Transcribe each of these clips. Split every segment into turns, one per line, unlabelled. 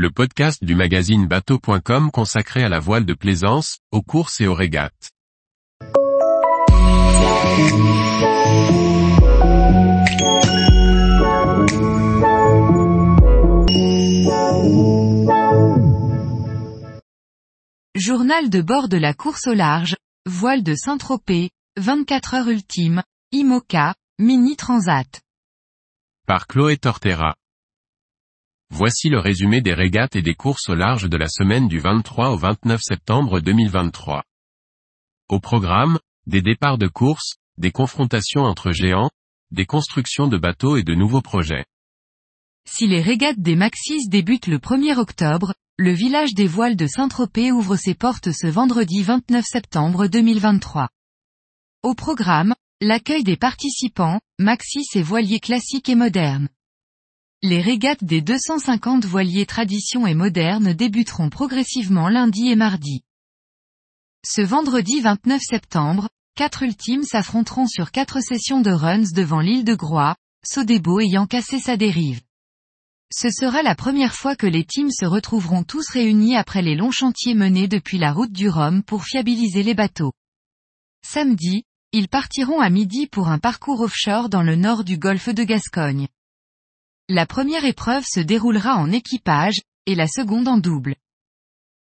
le podcast du magazine bateau.com consacré à la voile de plaisance, aux courses et aux régates.
Journal de bord de la course au large, voile de Saint-Tropez, 24 heures ultime, IMOCA, Mini Transat.
Par Chloé Tortera. Voici le résumé des régates et des courses au large de la semaine du 23 au 29 septembre 2023. Au programme, des départs de course, des confrontations entre géants, des constructions de bateaux et de nouveaux projets.
Si les régates des Maxis débutent le 1er octobre, le village des voiles de Saint-Tropez ouvre ses portes ce vendredi 29 septembre 2023. Au programme, l'accueil des participants, Maxis et voiliers classiques et modernes. Les régates des 250 voiliers tradition et modernes débuteront progressivement lundi et mardi. Ce vendredi 29 septembre, quatre ultimes s'affronteront sur quatre sessions de runs devant l'île de Groix, Sodebo ayant cassé sa dérive. Ce sera la première fois que les teams se retrouveront tous réunis après les longs chantiers menés depuis la route du Rhum pour fiabiliser les bateaux. Samedi, ils partiront à midi pour un parcours offshore dans le nord du golfe de Gascogne. La première épreuve se déroulera en équipage, et la seconde en double.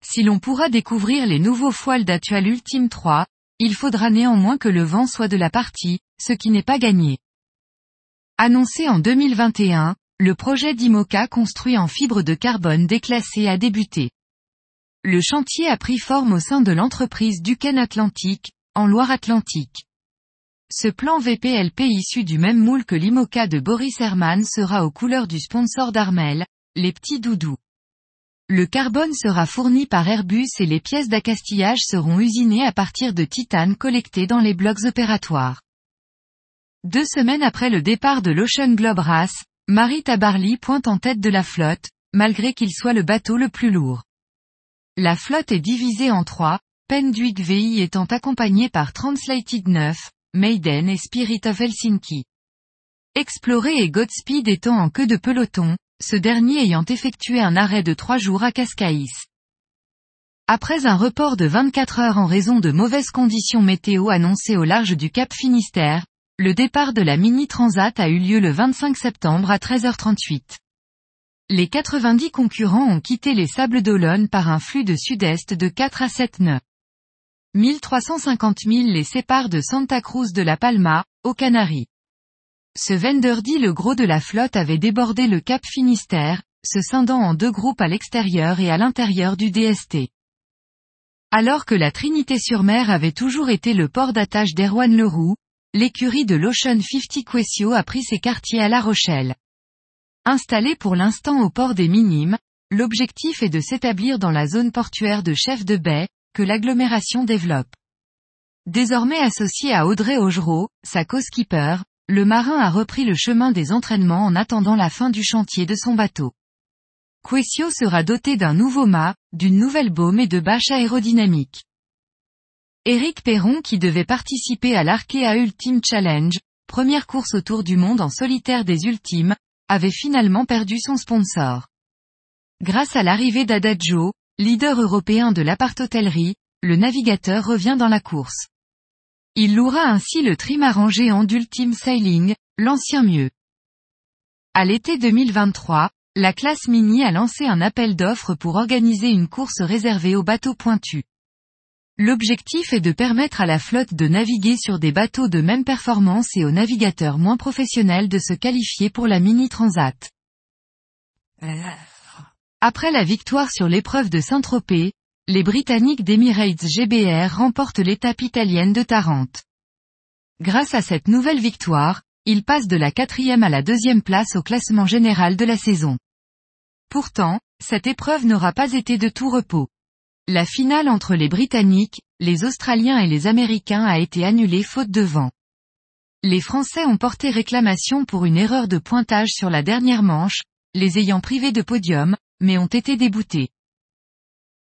Si l'on pourra découvrir les nouveaux foiles d'Atual Ultime 3, il faudra néanmoins que le vent soit de la partie, ce qui n'est pas gagné. Annoncé en 2021, le projet d'IMOCA construit en fibre de carbone déclassé a débuté. Le chantier a pris forme au sein de l'entreprise Duquesne Atlantique, en Loire-Atlantique. Ce plan VPLP issu du même moule que l'IMOCA de Boris Herman sera aux couleurs du sponsor d'Armel, les petits doudous. Le carbone sera fourni par Airbus et les pièces d'accastillage seront usinées à partir de titane collecté dans les blocs opératoires. Deux semaines après le départ de l'Ocean Globe Race, Marie Tabarly pointe en tête de la flotte, malgré qu'il soit le bateau le plus lourd. La flotte est divisée en trois, Pendwick VI étant accompagné par Translated 9, Maiden et Spirit of Helsinki. Explorer et Godspeed étant en queue de peloton, ce dernier ayant effectué un arrêt de trois jours à Cascais. Après un report de 24 heures en raison de mauvaises conditions météo annoncées au large du Cap Finistère, le départ de la Mini Transat a eu lieu le 25 septembre à 13h38. Les 90 concurrents ont quitté les Sables d'Olonne par un flux de sud-est de 4 à 7 nœuds. 1350 000 les séparent de Santa Cruz de la Palma, aux Canaries. Ce vendredi le gros de la flotte avait débordé le Cap Finistère, se scindant en deux groupes à l'extérieur et à l'intérieur du DST. Alors que la Trinité-sur-Mer avait toujours été le port d'attache d'Erwan Leroux, l'écurie de l'Ocean 50 Quessio a pris ses quartiers à La Rochelle. Installé pour l'instant au port des Minimes, l'objectif est de s'établir dans la zone portuaire de chef de baie, que l'agglomération développe. Désormais associé à Audrey Augereau, sa co-skipper, le marin a repris le chemin des entraînements en attendant la fin du chantier de son bateau. Quessio sera doté d'un nouveau mât, d'une nouvelle baume et de bâches aérodynamiques. Éric Perron qui devait participer à l'Arkea Ultime Challenge, première course autour du monde en solitaire des Ultimes, avait finalement perdu son sponsor. Grâce à l'arrivée d'Adagio, Leader européen de l'appart-hôtellerie, le navigateur revient dans la course. Il louera ainsi le trimaran géant d'Ultime Sailing, l'ancien mieux. À l'été 2023, la classe Mini a lancé un appel d'offres pour organiser une course réservée aux bateaux pointus. L'objectif est de permettre à la flotte de naviguer sur des bateaux de même performance et aux navigateurs moins professionnels de se qualifier pour la Mini Transat. Après la victoire sur l'épreuve de Saint-Tropez, les Britanniques d'Emirates GBR remportent l'étape italienne de Tarente. Grâce à cette nouvelle victoire, ils passent de la quatrième à la deuxième place au classement général de la saison. Pourtant, cette épreuve n'aura pas été de tout repos. La finale entre les Britanniques, les Australiens et les Américains a été annulée faute de vent. Les Français ont porté réclamation pour une erreur de pointage sur la dernière manche, les ayant privés de podium, mais ont été déboutés.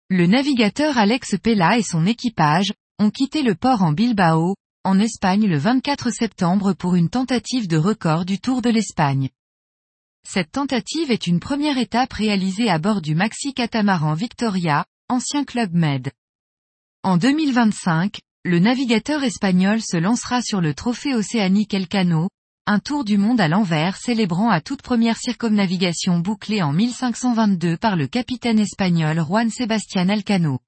Le navigateur Alex Pella et son équipage, ont quitté le port en Bilbao, en Espagne le 24 septembre pour une tentative de record du Tour de l'Espagne. Cette tentative est une première étape réalisée à bord du Maxi Catamaran Victoria, ancien Club Med. En 2025, le navigateur espagnol se lancera sur le trophée océanique Elcano, un tour du monde à l'envers célébrant à toute première circumnavigation bouclée en 1522 par le capitaine espagnol Juan Sebastián Elcano.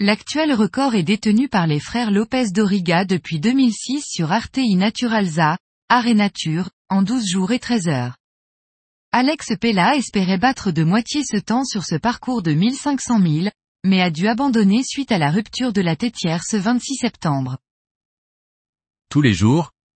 L'actuel record est détenu par les frères Lopez Doriga depuis 2006 sur Artei Naturalza, Art Nature, en 12 jours et 13 heures. Alex Pella espérait battre de moitié ce temps sur ce parcours de 1500 milles, mais a dû abandonner suite à la rupture de la tétière ce 26 septembre.
Tous les jours,